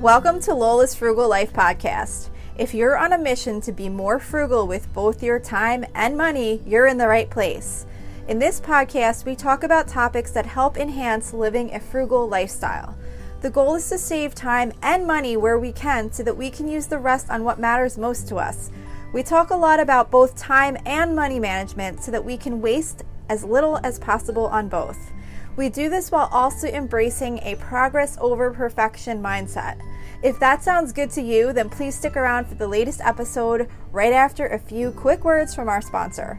Welcome to Lola's Frugal Life Podcast. If you're on a mission to be more frugal with both your time and money, you're in the right place. In this podcast, we talk about topics that help enhance living a frugal lifestyle. The goal is to save time and money where we can so that we can use the rest on what matters most to us. We talk a lot about both time and money management so that we can waste as little as possible on both. We do this while also embracing a progress over perfection mindset. If that sounds good to you, then please stick around for the latest episode right after a few quick words from our sponsor.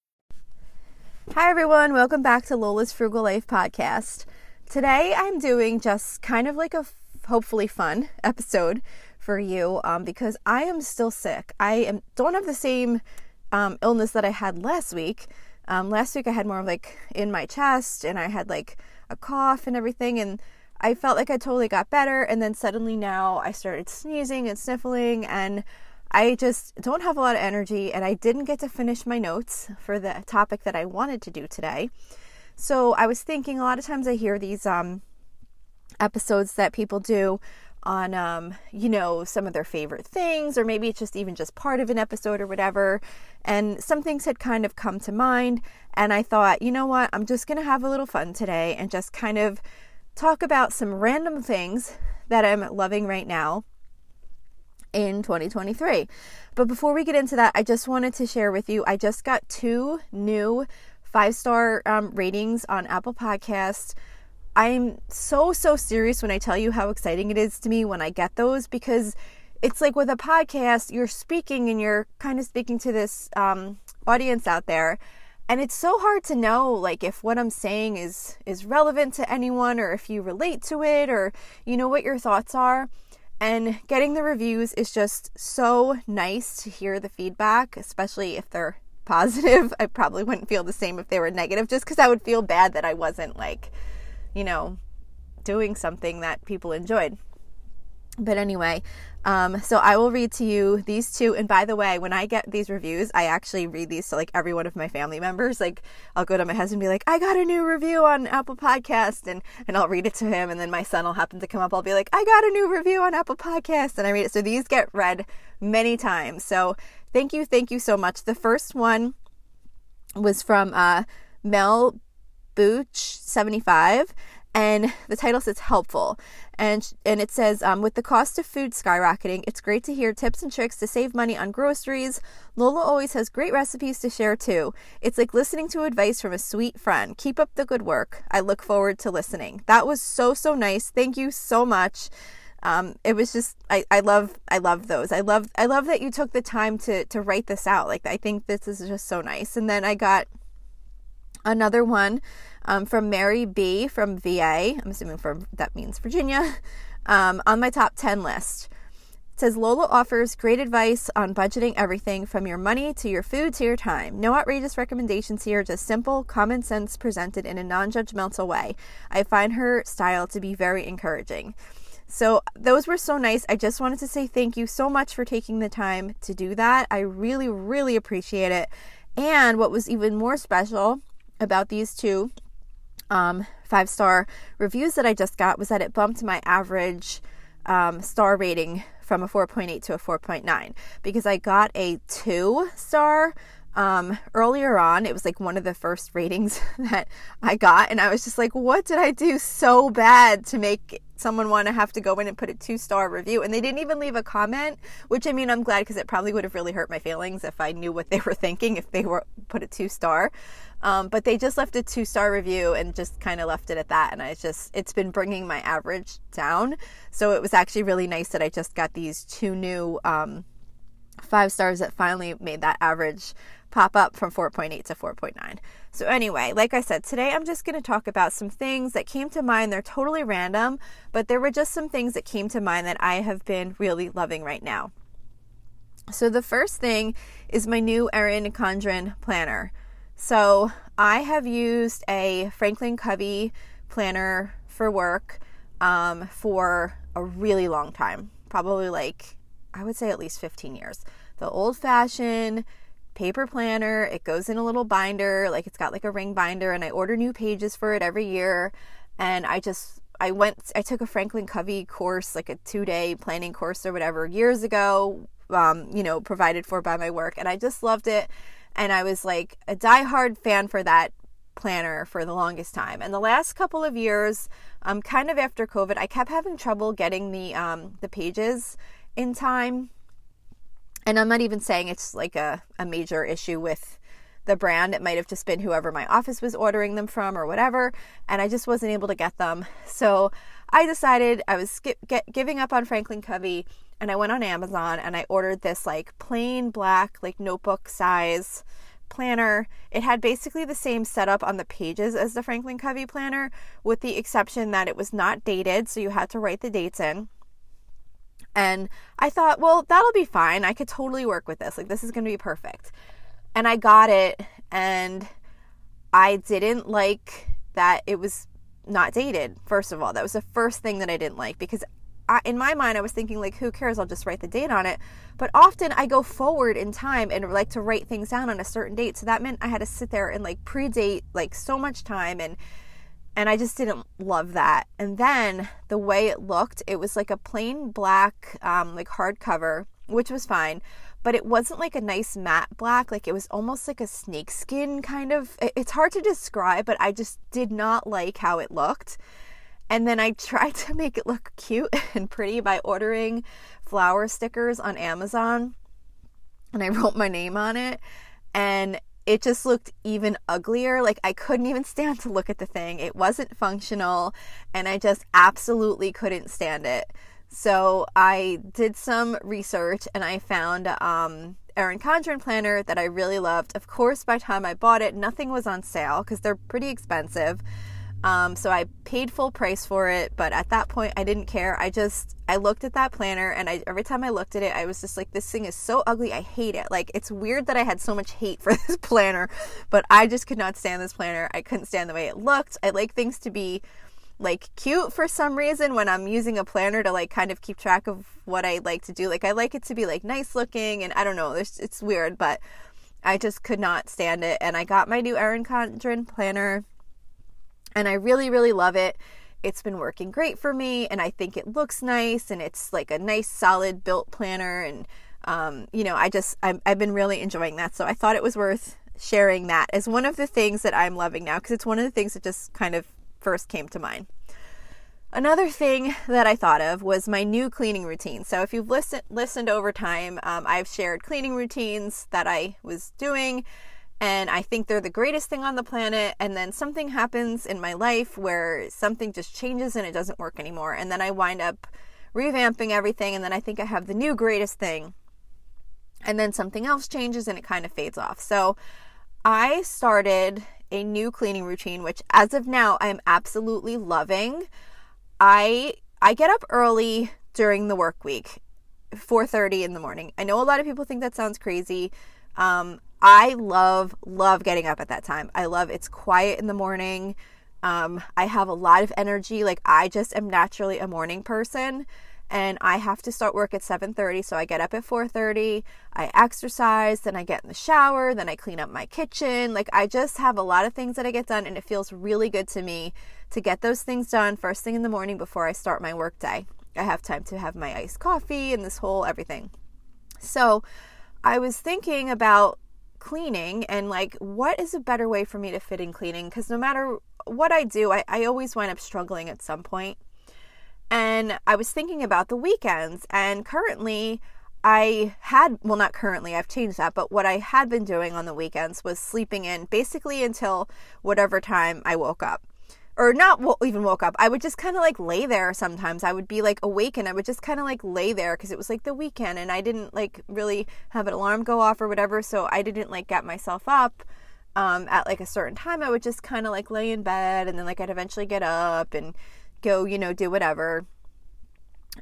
Hi, everyone. Welcome back to Lola's Frugal Life podcast. Today, I'm doing just kind of like a hopefully fun episode for you um, because I am still sick. I am don't have the same um, illness that I had last week. Um, last week, I had more of like in my chest and I had like a cough and everything, and I felt like I totally got better. And then suddenly now I started sneezing and sniffling and I just don't have a lot of energy and I didn't get to finish my notes for the topic that I wanted to do today. So I was thinking a lot of times I hear these um, episodes that people do on um, you know some of their favorite things or maybe it's just even just part of an episode or whatever and some things had kind of come to mind and i thought you know what i'm just going to have a little fun today and just kind of talk about some random things that i'm loving right now in 2023. But before we get into that, I just wanted to share with you I just got two new five star um, ratings on Apple Podcasts. I'm so, so serious when I tell you how exciting it is to me when I get those because it's like with a podcast, you're speaking and you're kind of speaking to this um, audience out there. And it's so hard to know like if what I'm saying is is relevant to anyone or if you relate to it or you know what your thoughts are. And getting the reviews is just so nice to hear the feedback, especially if they're positive. I probably wouldn't feel the same if they were negative, just because I would feel bad that I wasn't like, you know, doing something that people enjoyed. But anyway, um, so I will read to you these two. And by the way, when I get these reviews, I actually read these to like every one of my family members. Like I'll go to my husband and be like, I got a new review on Apple Podcast and, and I'll read it to him. And then my son will happen to come up. I'll be like, I got a new review on Apple Podcast and I read it. So these get read many times. So thank you. Thank you so much. The first one was from uh, Mel Booch 75 and the title says helpful. And and it says um, with the cost of food skyrocketing it's great to hear tips and tricks to save money on groceries. Lola always has great recipes to share too. It's like listening to advice from a sweet friend. Keep up the good work. I look forward to listening. That was so so nice. Thank you so much. Um, it was just I, I love I love those. I love I love that you took the time to to write this out. Like I think this is just so nice. And then I got another one um, from Mary B from VA. I'm assuming from that means Virginia. Um, on my top 10 list. It says Lola offers great advice on budgeting everything from your money to your food to your time. No outrageous recommendations here, just simple, common sense presented in a non judgmental way. I find her style to be very encouraging. So, those were so nice. I just wanted to say thank you so much for taking the time to do that. I really, really appreciate it. And what was even more special about these two um, five star reviews that I just got was that it bumped my average um, star rating from a 4.8 to a 4.9 because I got a two star um, earlier on. It was like one of the first ratings that I got, and I was just like, what did I do so bad to make someone want to have to go in and put a two star review? And they didn't even leave a comment, which I mean, I'm glad because it probably would have really hurt my feelings if I knew what they were thinking if they were put a two star. Um, but they just left a two star review and just kind of left it at that. And I just, it's been bringing my average down. So it was actually really nice that I just got these two new um, five stars that finally made that average pop up from 4.8 to 4.9. So, anyway, like I said, today I'm just going to talk about some things that came to mind. They're totally random, but there were just some things that came to mind that I have been really loving right now. So, the first thing is my new Erin Condren planner. So, I have used a Franklin Covey planner for work um, for a really long time, probably like I would say at least 15 years. The old fashioned paper planner. It goes in a little binder, like it's got like a ring binder, and I order new pages for it every year. And I just, I went, I took a Franklin Covey course, like a two day planning course or whatever, years ago, um, you know, provided for by my work. And I just loved it. And I was like a diehard fan for that planner for the longest time. And the last couple of years, um, kind of after COVID, I kept having trouble getting the um, the pages in time and I'm not even saying it's like a, a major issue with the brand. It might have just been whoever my office was ordering them from or whatever. And I just wasn't able to get them. So I decided I was skip, get, giving up on Franklin Covey and I went on Amazon and I ordered this like plain black, like notebook size planner. It had basically the same setup on the pages as the Franklin Covey planner, with the exception that it was not dated. So you had to write the dates in. And I thought, well, that'll be fine. I could totally work with this. Like, this is going to be perfect. And I got it, and I didn't like that it was not dated, first of all. That was the first thing that I didn't like because I, in my mind, I was thinking, like, who cares? I'll just write the date on it. But often I go forward in time and like to write things down on a certain date. So that meant I had to sit there and like predate like so much time and and I just didn't love that. And then the way it looked, it was like a plain black, um, like hardcover, which was fine, but it wasn't like a nice matte black. Like it was almost like a snakeskin kind of. It's hard to describe, but I just did not like how it looked. And then I tried to make it look cute and pretty by ordering flower stickers on Amazon. And I wrote my name on it. And it just looked even uglier. Like I couldn't even stand to look at the thing. It wasn't functional and I just absolutely couldn't stand it. So I did some research and I found um, Erin Condren planner that I really loved. Of course, by the time I bought it, nothing was on sale because they're pretty expensive. Um, so I paid full price for it, but at that point I didn't care. I just I looked at that planner and I every time I looked at it, I was just like, this thing is so ugly. I hate it. Like it's weird that I had so much hate for this planner, but I just could not stand this planner. I couldn't stand the way it looked. I like things to be like cute for some reason when I'm using a planner to like kind of keep track of what I like to do. Like I like it to be like nice looking and I don't know, it's, it's weird, but I just could not stand it. And I got my new Erin Condren planner and I really, really love it. It's been working great for me, and I think it looks nice, and it's like a nice, solid built planner. And, um, you know, I just, i I've been really enjoying that. So I thought it was worth sharing that as one of the things that I'm loving now, because it's one of the things that just kind of first came to mind. Another thing that I thought of was my new cleaning routine. So, if you've listened listened over time, um, I've shared cleaning routines that I was doing, and I think they're the greatest thing on the planet. And then something happens in my life where something just changes and it doesn't work anymore. And then I wind up revamping everything, and then I think I have the new greatest thing. And then something else changes and it kind of fades off. So I started a new cleaning routine, which as of now I'm absolutely loving. I I get up early during the work week, 4:30 in the morning. I know a lot of people think that sounds crazy. Um, I love, love getting up at that time. I love it's quiet in the morning. Um, I have a lot of energy. Like I just am naturally a morning person and I have to start work at 7:30 so I get up at 4:30 I exercise then I get in the shower then I clean up my kitchen like I just have a lot of things that I get done and it feels really good to me to get those things done first thing in the morning before I start my work day I have time to have my iced coffee and this whole everything so I was thinking about cleaning and like what is a better way for me to fit in cleaning because no matter what I do, I, I always wind up struggling at some point. And I was thinking about the weekends, and currently I had, well, not currently, I've changed that, but what I had been doing on the weekends was sleeping in basically until whatever time I woke up. Or not even woke up. I would just kind of like lay there sometimes. I would be like awake and I would just kind of like lay there because it was like the weekend and I didn't like really have an alarm go off or whatever. So I didn't like get myself up um, at like a certain time. I would just kind of like lay in bed and then like I'd eventually get up and go, you know, do whatever.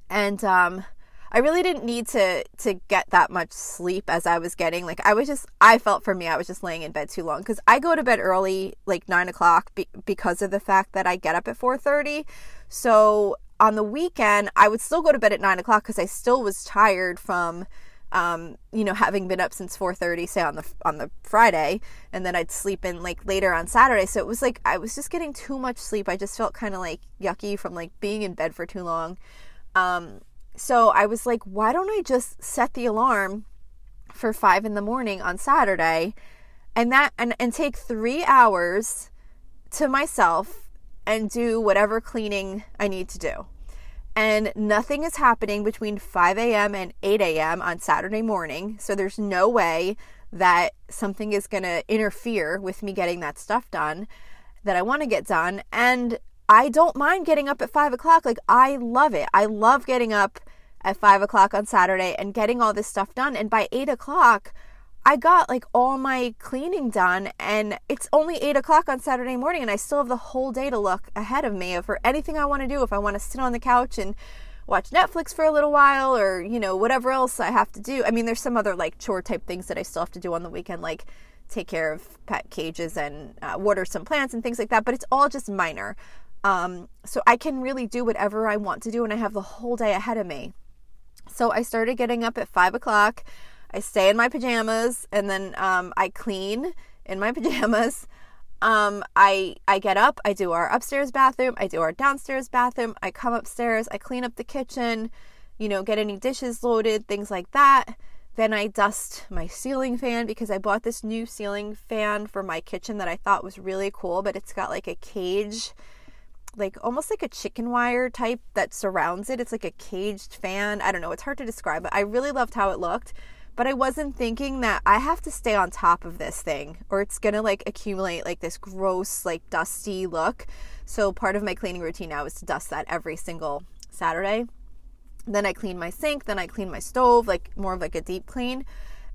And um, I really didn't need to to get that much sleep as I was getting. Like I was just, I felt for me, I was just laying in bed too long because I go to bed early, like nine o'clock, be, because of the fact that I get up at four thirty. So on the weekend, I would still go to bed at nine o'clock because I still was tired from, um, you know, having been up since four thirty, say on the on the Friday, and then I'd sleep in like later on Saturday. So it was like I was just getting too much sleep. I just felt kind of like yucky from like being in bed for too long. Um, so I was like, why don't I just set the alarm for five in the morning on Saturday and that and, and take three hours to myself and do whatever cleaning I need to do. And nothing is happening between 5 a.m. and 8 a.m. on Saturday morning. So there's no way that something is going to interfere with me getting that stuff done that I want to get done. And I don't mind getting up at five o'clock. Like, I love it. I love getting up at five o'clock on Saturday and getting all this stuff done. And by eight o'clock, I got like all my cleaning done. And it's only eight o'clock on Saturday morning, and I still have the whole day to look ahead of me for anything I want to do. If I want to sit on the couch and watch Netflix for a little while or, you know, whatever else I have to do. I mean, there's some other like chore type things that I still have to do on the weekend, like take care of pet cages and uh, water some plants and things like that, but it's all just minor. Um, so I can really do whatever I want to do, and I have the whole day ahead of me. So I started getting up at five o'clock. I stay in my pajamas, and then um, I clean in my pajamas. Um, I I get up, I do our upstairs bathroom, I do our downstairs bathroom. I come upstairs, I clean up the kitchen, you know, get any dishes loaded, things like that. Then I dust my ceiling fan because I bought this new ceiling fan for my kitchen that I thought was really cool, but it's got like a cage like almost like a chicken wire type that surrounds it. It's like a caged fan. I don't know, it's hard to describe, but I really loved how it looked. But I wasn't thinking that I have to stay on top of this thing or it's to like accumulate like this gross like dusty look. So part of my cleaning routine now is to dust that every single Saturday. Then I clean my sink, then I clean my stove, like more of like a deep clean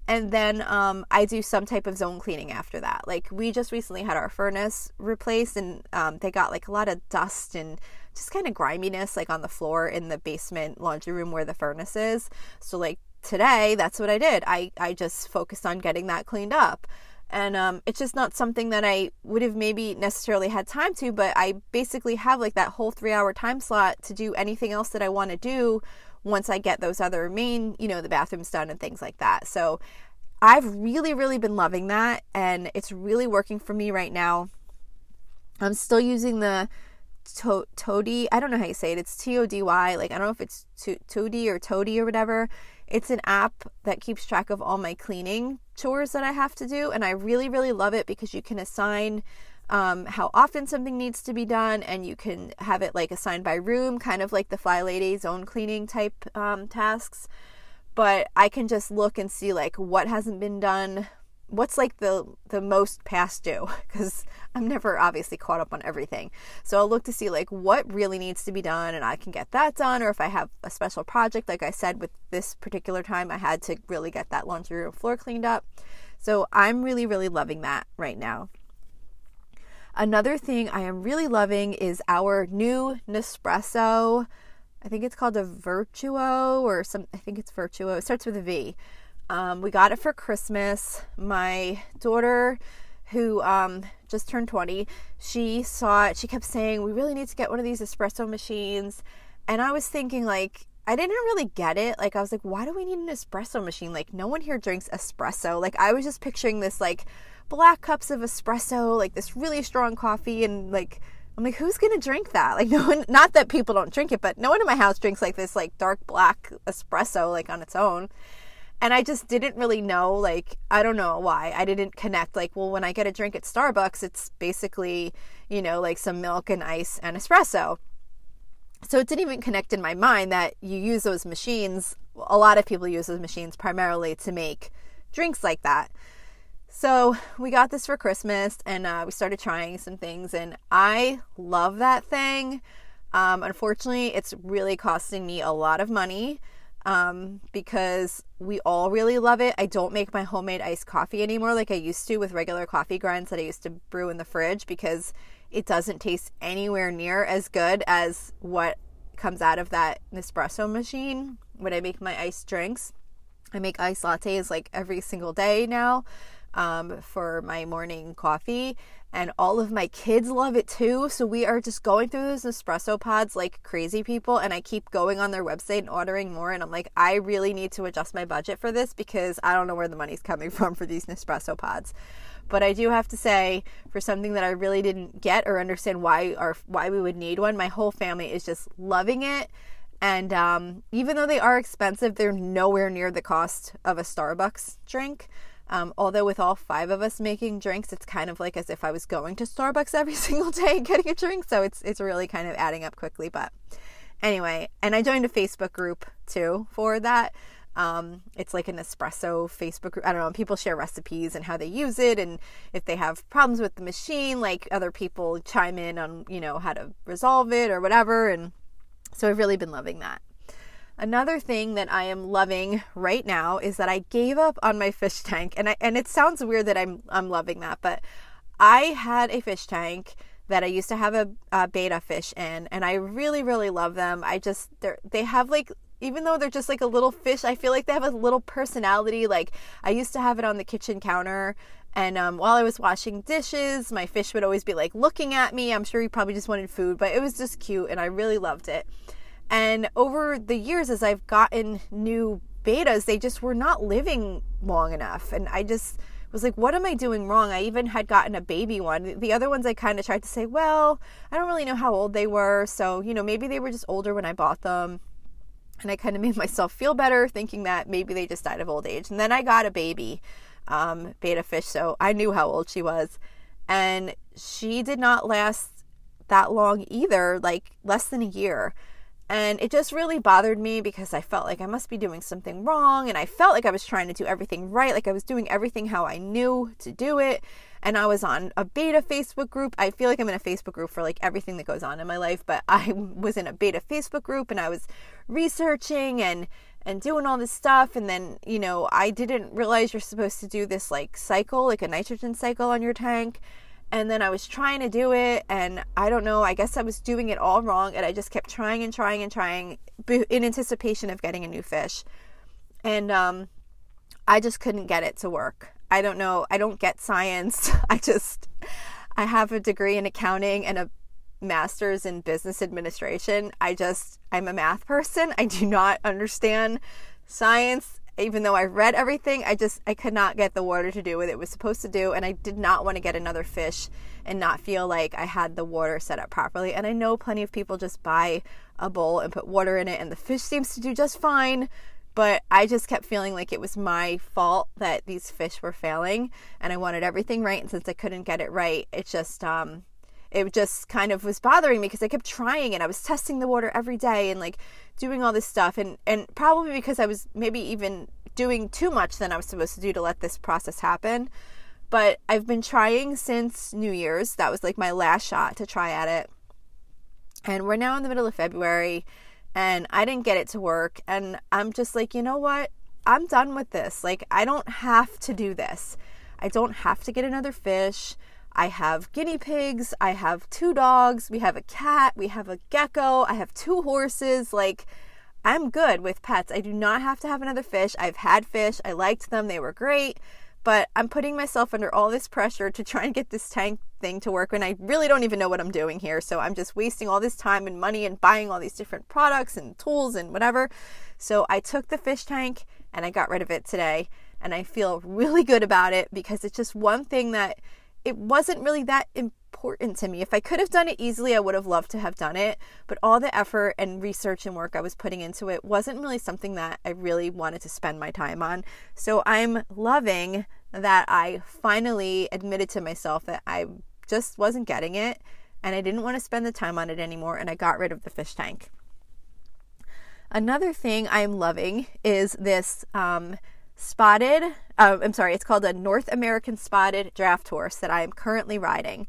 and then um, I do some type of zone cleaning after that. Like we just recently had our furnace replaced, and um, they got like a lot of dust and just kind of griminess like on the floor in the basement laundry room where the furnace is. So like today, that's what I did. I I just focused on getting that cleaned up. And um, it's just not something that I would have maybe necessarily had time to, but I basically have like that whole three hour time slot to do anything else that I want to do once I get those other main, you know, the bathrooms done and things like that. So I've really, really been loving that and it's really working for me right now. I'm still using the to-. I don't know how you say it. It's T O D Y. Like, I don't know if it's Tody or Tody or whatever. It's an app that keeps track of all my cleaning chores that I have to do. And I really, really love it because you can assign um, how often something needs to be done, and you can have it like assigned by room, kind of like the Fly Lady zone cleaning type um, tasks. But I can just look and see like what hasn't been done, what's like the the most past due because I'm never obviously caught up on everything. So I'll look to see like what really needs to be done and I can get that done or if I have a special project like I said with this particular time I had to really get that laundry room floor cleaned up. So I'm really really loving that right now. Another thing I am really loving is our new Nespresso. I think it's called a Virtuo or some, I think it's Virtuo. It starts with a V. Um, we got it for Christmas. My daughter, who um, just turned 20, she saw it. She kept saying, We really need to get one of these espresso machines. And I was thinking, like, I didn't really get it. Like, I was like, Why do we need an espresso machine? Like, no one here drinks espresso. Like, I was just picturing this, like, black cups of espresso, like this really strong coffee, and like I'm like, who's gonna drink that? Like, no one. Not that people don't drink it, but no one in my house drinks like this like dark black espresso like on its own. And I just didn't really know. Like, I don't know why I didn't connect. Like, well, when I get a drink at Starbucks, it's basically you know like some milk and ice and espresso. So it didn't even connect in my mind that you use those machines. A lot of people use those machines primarily to make drinks like that. So we got this for Christmas and uh, we started trying some things, and I love that thing. Um, unfortunately, it's really costing me a lot of money um, because we all really love it. I don't make my homemade iced coffee anymore like I used to with regular coffee grinds that I used to brew in the fridge because it doesn't taste anywhere near as good as what comes out of that Nespresso machine when I make my iced drinks. I make iced lattes like every single day now um, for my morning coffee, and all of my kids love it too. So we are just going through those Nespresso pods like crazy people, and I keep going on their website and ordering more. And I'm like, I really need to adjust my budget for this because I don't know where the money's coming from for these Nespresso pods. But I do have to say, for something that I really didn't get or understand why or why we would need one, my whole family is just loving it. And um, even though they are expensive, they're nowhere near the cost of a Starbucks drink. Um, although with all five of us making drinks, it's kind of like as if I was going to Starbucks every single day getting a drink. So it's it's really kind of adding up quickly. But anyway, and I joined a Facebook group too for that. Um, it's like an espresso Facebook group. I don't know. People share recipes and how they use it, and if they have problems with the machine, like other people chime in on you know how to resolve it or whatever. And so I've really been loving that. Another thing that I am loving right now is that I gave up on my fish tank, and I, and it sounds weird that I'm I'm loving that, but I had a fish tank that I used to have a, a betta fish in, and I really really love them. I just they they have like even though they're just like a little fish, I feel like they have a little personality. Like I used to have it on the kitchen counter and um, while I was washing dishes, my fish would always be like looking at me. I'm sure he probably just wanted food, but it was just cute and I really loved it. And over the years, as I've gotten new bettas, they just were not living long enough. And I just was like, what am I doing wrong? I even had gotten a baby one. The other ones I kind of tried to say, well, I don't really know how old they were. So, you know, maybe they were just older when I bought them. And I kind of made myself feel better thinking that maybe they just died of old age. And then I got a baby, um, betta fish. So I knew how old she was. And she did not last that long either, like less than a year. And it just really bothered me because I felt like I must be doing something wrong. And I felt like I was trying to do everything right, like I was doing everything how I knew to do it. And I was on a betta Facebook group. I feel like I'm in a Facebook group for like everything that goes on in my life, but I was in a betta Facebook group and I was researching and and doing all this stuff and then you know i didn't realize you're supposed to do this like cycle like a nitrogen cycle on your tank and then I was trying to do it, and I don't know, I guess I was doing it all wrong, and I just kept trying and trying and trying in anticipation of getting a new fish. And um, I just couldn't get it to work. I don't know, I don't get science. I just, I have a degree in accounting and a master's in business administration. I just, I'm a math person. I do not understand science even though I read everything, I just I could not get the water to do what it was supposed to do, and I did not want to get another fish and not feel like I had the water set up properly. And I know plenty of people just buy a bowl and put water in it, and the fish seems to do just fine. But I just kept feeling like it was my fault that these fish were failing, and I wanted everything right. And since I couldn't get it right, it just um, it just kind of was bothering me because I kept trying and I was testing the water every day and like doing all this stuff and and probably because I was maybe even doing too much than I was supposed to do to let this process happen. But I've been trying since New Year's. That was like my last shot to try at it. And we're now in the middle of February and I didn't get it to work and I'm just like, you know what? I'm done with this. Like I don't have to do this. I don't have to get another fish. I have guinea pigs, I have two dogs, we have a cat, we have a gecko, I have two horses. Like, I'm good with pets. I do not have to have another fish. I've had fish, I liked them, they were great. But I'm putting myself under all this pressure to try and get this tank thing to work when I really don't even know what I'm doing here. So I'm just wasting all this time and money and buying all these different products and tools and whatever. So I took the fish tank and I got rid of it today. And I feel really good about it because it's just one thing that it wasn't really that important to me. If I could have done it easily, I would have loved to have done it. But all the effort and research and work I was putting into it wasn't really something that I really wanted to spend my time on. So I'm loving that I finally admitted to myself that I just wasn't getting it and I didn't want to spend the time on it anymore and I got rid of the fish tank. Another thing I'm loving is this um, spotted, uh, I'm sorry, it's called a North American Spotted Draft Horse that I am currently riding.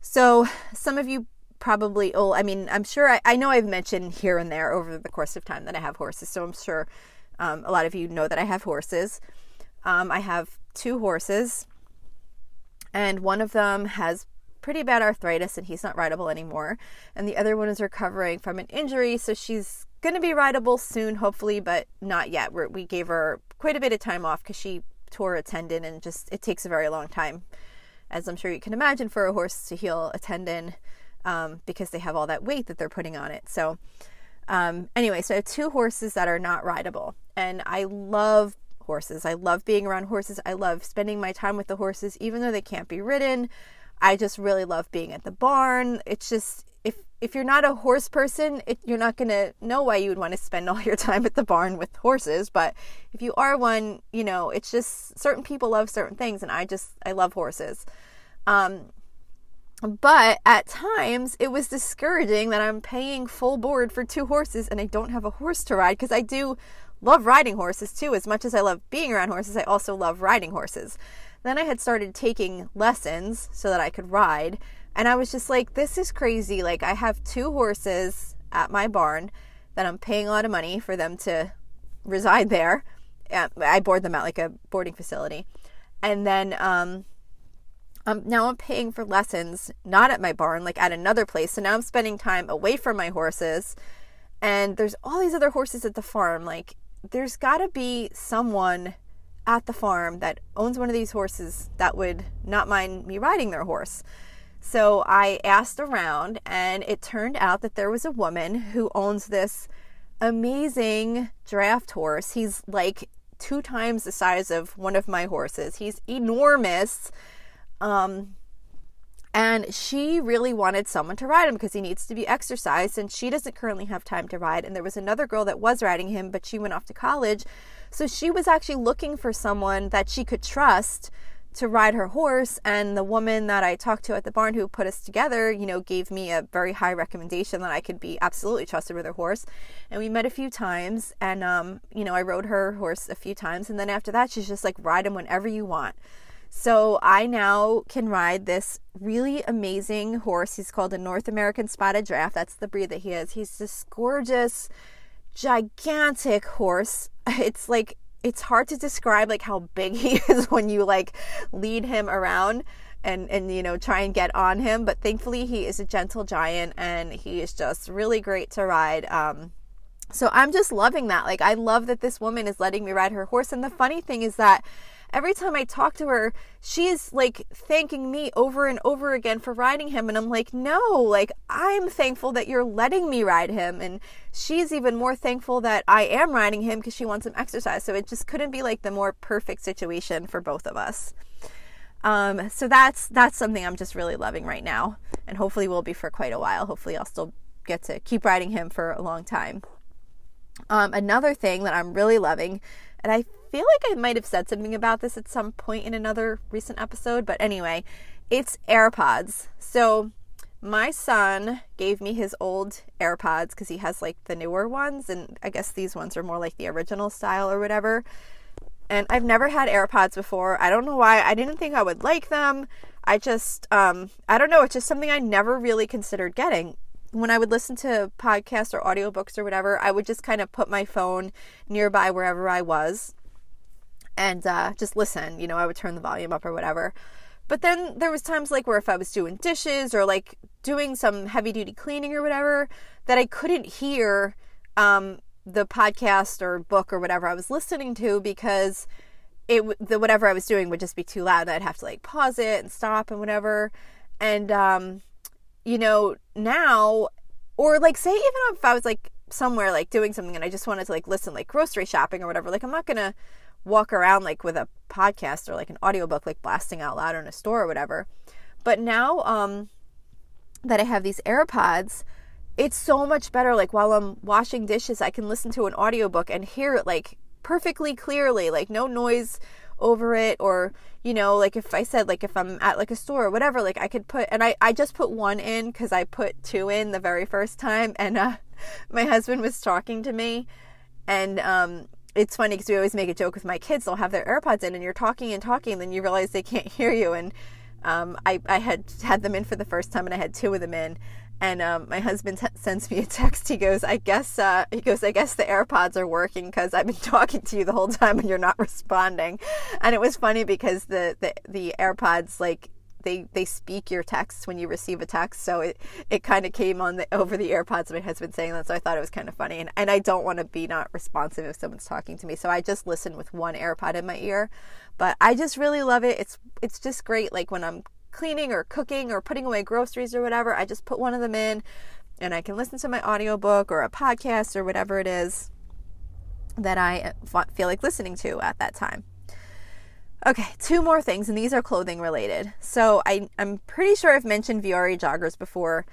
So, some of you probably, oh, I mean, I'm sure I, I know I've mentioned here and there over the course of time that I have horses. So, I'm sure um, a lot of you know that I have horses. Um, I have two horses, and one of them has pretty bad arthritis and he's not rideable anymore. And the other one is recovering from an injury, so she's going to be rideable soon, hopefully, but not yet. We're, we gave her quite a bit of time off because she tore a tendon and just it takes a very long time, as I'm sure you can imagine, for a horse to heal a tendon um, because they have all that weight that they're putting on it. So, um, anyway, so I have two horses that are not rideable, and I love horses. I love being around horses. I love spending my time with the horses, even though they can't be ridden. I just really love being at the barn. It's just if you're not a horse person, it, you're not going to know why you would want to spend all your time at the barn with horses, but if you are one, you know, it's just certain people love certain things and I just I love horses. Um but at times it was discouraging that I'm paying full board for two horses and I don't have a horse to ride because I do love riding horses too. As much as I love being around horses, I also love riding horses. Then I had started taking lessons so that I could ride. And I was just like, this is crazy. Like, I have two horses at my barn that I'm paying a lot of money for them to reside there. I board them at like a boarding facility. And then um, um, now I'm paying for lessons, not at my barn, like at another place. So now I'm spending time away from my horses. And there's all these other horses at the farm. Like, there's got to be someone at the farm that owns one of these horses that would not mind me riding their horse. So I asked around, and it turned out that there was a woman who owns this amazing draft horse. He's like two times the size of one of my horses, he's enormous. Um, and she really wanted someone to ride him because he needs to be exercised, and she doesn't currently have time to ride. And there was another girl that was riding him, but she went off to college. So she was actually looking for someone that she could trust to ride her horse and the woman that I talked to at the barn who put us together, you know, gave me a very high recommendation that I could be absolutely trusted with her horse. And we met a few times and um, you know, I rode her horse a few times and then after that she's just like ride him whenever you want. So I now can ride this really amazing horse. He's called a North American Spotted Draft. That's the breed that he is. He's this gorgeous gigantic horse. It's like it's hard to describe like how big he is when you like lead him around and and you know try and get on him but thankfully he is a gentle giant and he is just really great to ride um so i'm just loving that like i love that this woman is letting me ride her horse and the funny thing is that every time I talk to her, she's like thanking me over and over again for riding him. And I'm like, no, like I'm thankful that you're letting me ride him. And she's even more thankful that I am riding him because she wants some exercise. So it just couldn't be like the more perfect situation for both of us. Um, so that's that's something I'm just really loving right now, and hopefully will be for quite a while. Hopefully, I'll still get to keep riding him for a long time. Um, another thing that I'm really loving, and I feel like I might have said something about this at some point in another recent episode, but anyway, it's AirPods. So my son gave me his old AirPods because he has like the newer ones, and I guess these ones are more like the original style or whatever. And I've never had AirPods before. I don't know why. I didn't think I would like them. I just, um, I don't know. It's just something I never really considered getting. When I would listen to podcasts or audiobooks or whatever, I would just kind of put my phone nearby wherever I was and uh, just listen. You know, I would turn the volume up or whatever. But then there was times like where if I was doing dishes or like doing some heavy duty cleaning or whatever, that I couldn't hear um, the podcast or book or whatever I was listening to because it the whatever I was doing would just be too loud. I'd have to like pause it and stop and whatever. And um, you know now, or like say even if I was like somewhere like doing something and I just wanted to like listen like grocery shopping or whatever, like I'm not gonna walk around like with a podcast or like an audiobook like blasting out loud in a store or whatever. But now um that I have these AirPods, it's so much better like while I'm washing dishes, I can listen to an audiobook and hear it like perfectly clearly, like no noise over it or you know like if i said like if i'm at like a store or whatever like i could put and i i just put one in because i put two in the very first time and uh my husband was talking to me and um it's funny because we always make a joke with my kids. They'll have their AirPods in, and you're talking and talking, and then you realize they can't hear you. And um, I, I had had them in for the first time, and I had two of them in. And um, my husband t- sends me a text. He goes, "I guess," uh, he goes, "I guess the AirPods are working because I've been talking to you the whole time and you're not responding." And it was funny because the the, the AirPods like they they speak your text when you receive a text. So it it kind of came on the over the airpods. My husband saying that so i thought it was kind of funny. And, and i don't want to be not responsive if someone's talking to me. So i just listen with one airpod in my ear. But i just really love it. It's it's just great like when i'm cleaning or cooking or putting away groceries or whatever i just put one of them in and i can listen to my audiobook or a podcast or whatever it is that i uh, feel like listening to at that time Okay, two more things, and these are clothing related. So I, I'm pretty sure I've mentioned Vuori joggers before.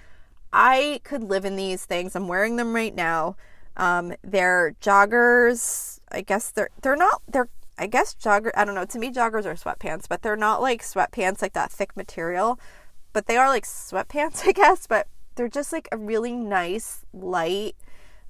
I could live in these things. I'm wearing them right now. Um, they're joggers. I guess they're they're not they're I guess jogger. I don't know. To me, joggers are sweatpants, but they're not like sweatpants like that thick material. But they are like sweatpants, I guess. But they're just like a really nice, light,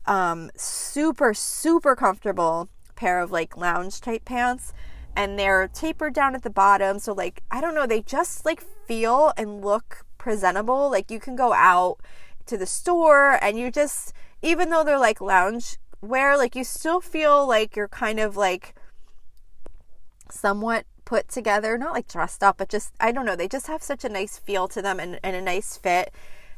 um, super super comfortable pair of like lounge type pants and they're tapered down at the bottom. So, like, I don't know, they just like feel and look presentable. Like, you can go out to the store and you just, even though they're like lounge wear, like, you still feel like you're kind of like somewhat put together, not like dressed up, but just, I don't know, they just have such a nice feel to them and, and a nice fit.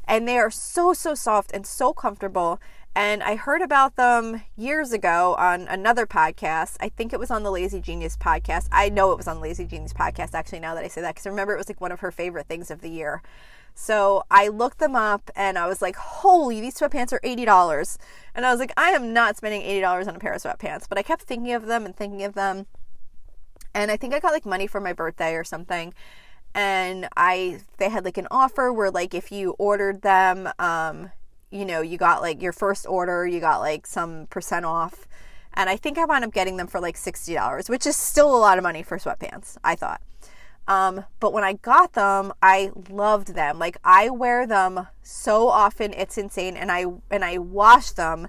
And they are so, so soft and so comfortable. And I heard about them years ago on another podcast. I think it was on the Lazy Genius podcast. I know it was on the Lazy Genius podcast, actually, now that I say that, because I remember it was like one of her favorite things of the year. So I looked them up and I was like, holy, these sweatpants are $80. And I was like, I am not spending $80 on a pair of sweatpants. But I kept thinking of them and thinking of them. And I think I got like money for my birthday or something. And I, they had like an offer where like if you ordered them, um, you know, you got like your first order, you got like some percent off. And I think I wound up getting them for like $60, which is still a lot of money for sweatpants, I thought. Um, but when I got them, I loved them. Like I wear them so often, it's insane. And I and I wash them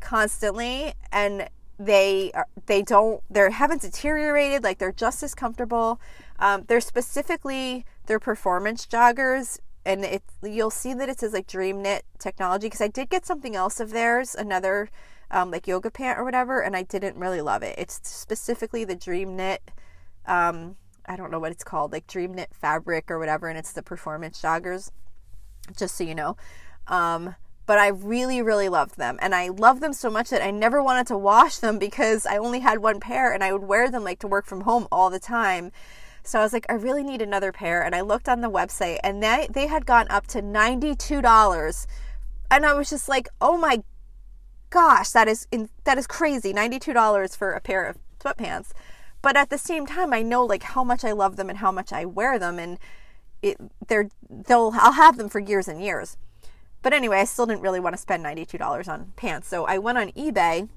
constantly, and they they don't they haven't deteriorated. Like they're just as comfortable. Um, they're specifically they're performance joggers and it you'll see that it says like dream knit technology because i did get something else of theirs another um, like yoga pant or whatever and i didn't really love it. It's specifically the dream knit um, i don't know what it's called like dream knit fabric or whatever and it's the performance joggers just so you know. Um, but i really really loved them and i loved them so much that i never wanted to wash them because i only had one pair and i would wear them like to work from home all the time so I was like, I really need another pair. And I looked on the website and they, they had gone up to $92. And I was just like, oh my gosh, that is, in, that is crazy. $92 for a pair of sweatpants. But at the same time, I know like how much I love them and how much I wear them. And it, they're, they'll, I'll have them for years and years. But anyway, I still didn't really want to spend $92 on pants. So I went on eBay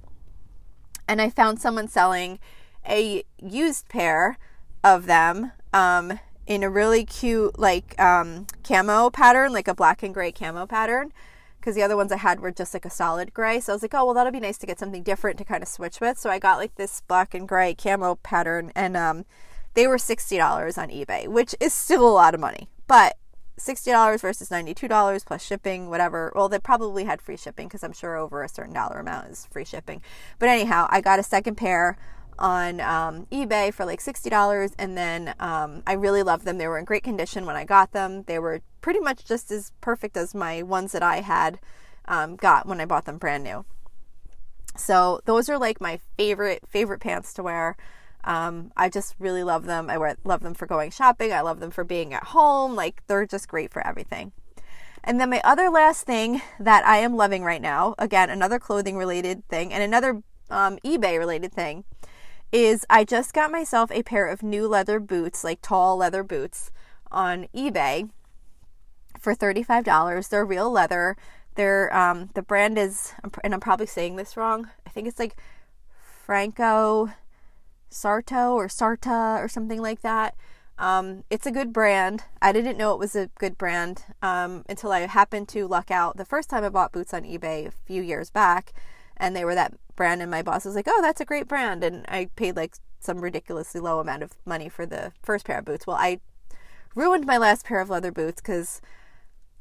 and I found someone selling a used pair of them um, in a really cute like um, camo pattern, like a black and gray camo pattern. Because the other ones I had were just like a solid gray. So I was like, oh, well, that'll be nice to get something different to kind of switch with. So I got like this black and gray camo pattern, and um, they were $60 on eBay, which is still a lot of money. But $60 versus $92 plus shipping, whatever. Well, they probably had free shipping because I'm sure over a certain dollar amount is free shipping. But anyhow, I got a second pair on um, eBay for like $60. And then um, I really loved them. They were in great condition when I got them. They were pretty much just as perfect as my ones that I had um, got when I bought them brand new. So those are like my favorite, favorite pants to wear. Um, I just really love them. I wear, love them for going shopping. I love them for being at home. Like they're just great for everything. And then my other last thing that I am loving right now, again, another clothing related thing and another um, eBay related thing, is I just got myself a pair of new leather boots, like tall leather boots, on eBay for $35. They're real leather. They're um, the brand is, and I'm probably saying this wrong. I think it's like Franco Sarto or Sarta or something like that. Um, it's a good brand. I didn't know it was a good brand um, until I happened to luck out the first time I bought boots on eBay a few years back and they were that brand and my boss was like, "Oh, that's a great brand." And I paid like some ridiculously low amount of money for the first pair of boots. Well, I ruined my last pair of leather boots cuz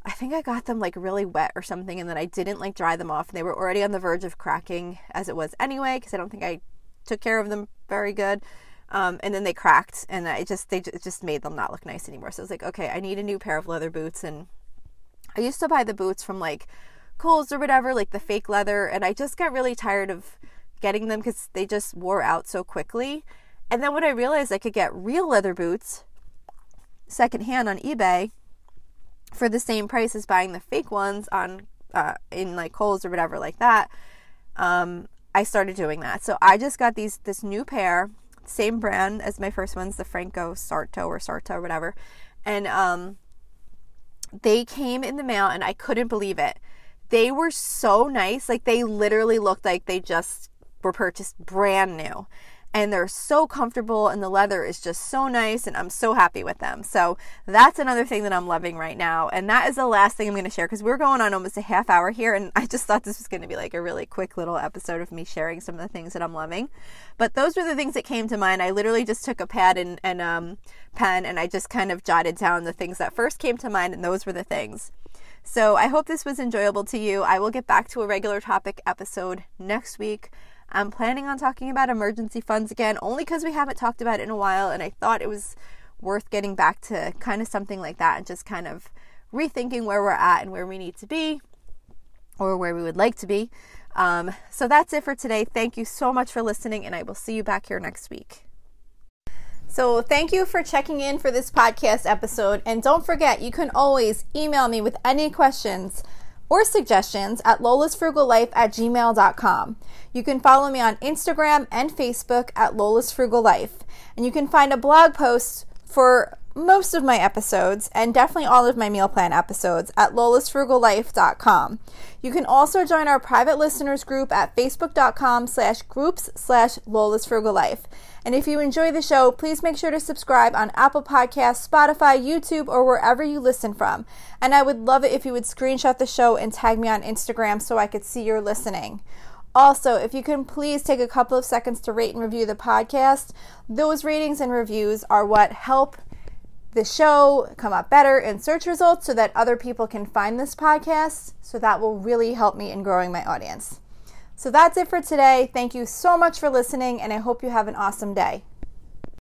I think I got them like really wet or something and then I didn't like dry them off and they were already on the verge of cracking as it was anyway cuz I don't think I took care of them very good. Um, and then they cracked and I just they just made them not look nice anymore. So I was like, okay, I need a new pair of leather boots and I used to buy the boots from like Kohl's or whatever, like the fake leather, and I just got really tired of getting them because they just wore out so quickly. And then when I realized I could get real leather boots secondhand on eBay for the same price as buying the fake ones on uh, in like Kohl's or whatever like that, um, I started doing that. So I just got these this new pair, same brand as my first ones, the Franco Sarto or Sarto or whatever, and um, they came in the mail and I couldn't believe it. They were so nice. Like they literally looked like they just were purchased brand new. And they're so comfortable and the leather is just so nice and I'm so happy with them. So that's another thing that I'm loving right now. And that is the last thing I'm going to share because we're going on almost a half hour here and I just thought this was going to be like a really quick little episode of me sharing some of the things that I'm loving. But those were the things that came to mind. I literally just took a pad and, and um, pen and I just kind of jotted down the things that first came to mind and those were the things. So I hope this was enjoyable to you. I will get back to a regular topic episode next week. I'm planning on talking about emergency funds again, only because we haven't talked about it in a while, and I thought it was worth getting back to kind of something like that and just kind of rethinking where we're at and where we need to be or where we would like to be. Um, so that's it for today. Thank you so much for listening, and I will see you back here next week. So, thank you for checking in for this podcast episode. And don't forget, you can always email me with any questions or suggestions at lolasfrugallife at gmail.com. You can follow me on Instagram and Facebook at lolasfrugallife. And you can find a blog post for most of my episodes and definitely all of my meal plan episodes at lolasfrugallife.com. You can also join our private listeners group at facebook.com slash groups slash lolasfrugallife. And if you enjoy the show, please make sure to subscribe on Apple Podcasts, Spotify, YouTube, or wherever you listen from. And I would love it if you would screenshot the show and tag me on Instagram so I could see you're listening. Also, if you can please take a couple of seconds to rate and review the podcast, those ratings and reviews are what help the show come up better in search results so that other people can find this podcast. So that will really help me in growing my audience. So that's it for today. Thank you so much for listening, and I hope you have an awesome day.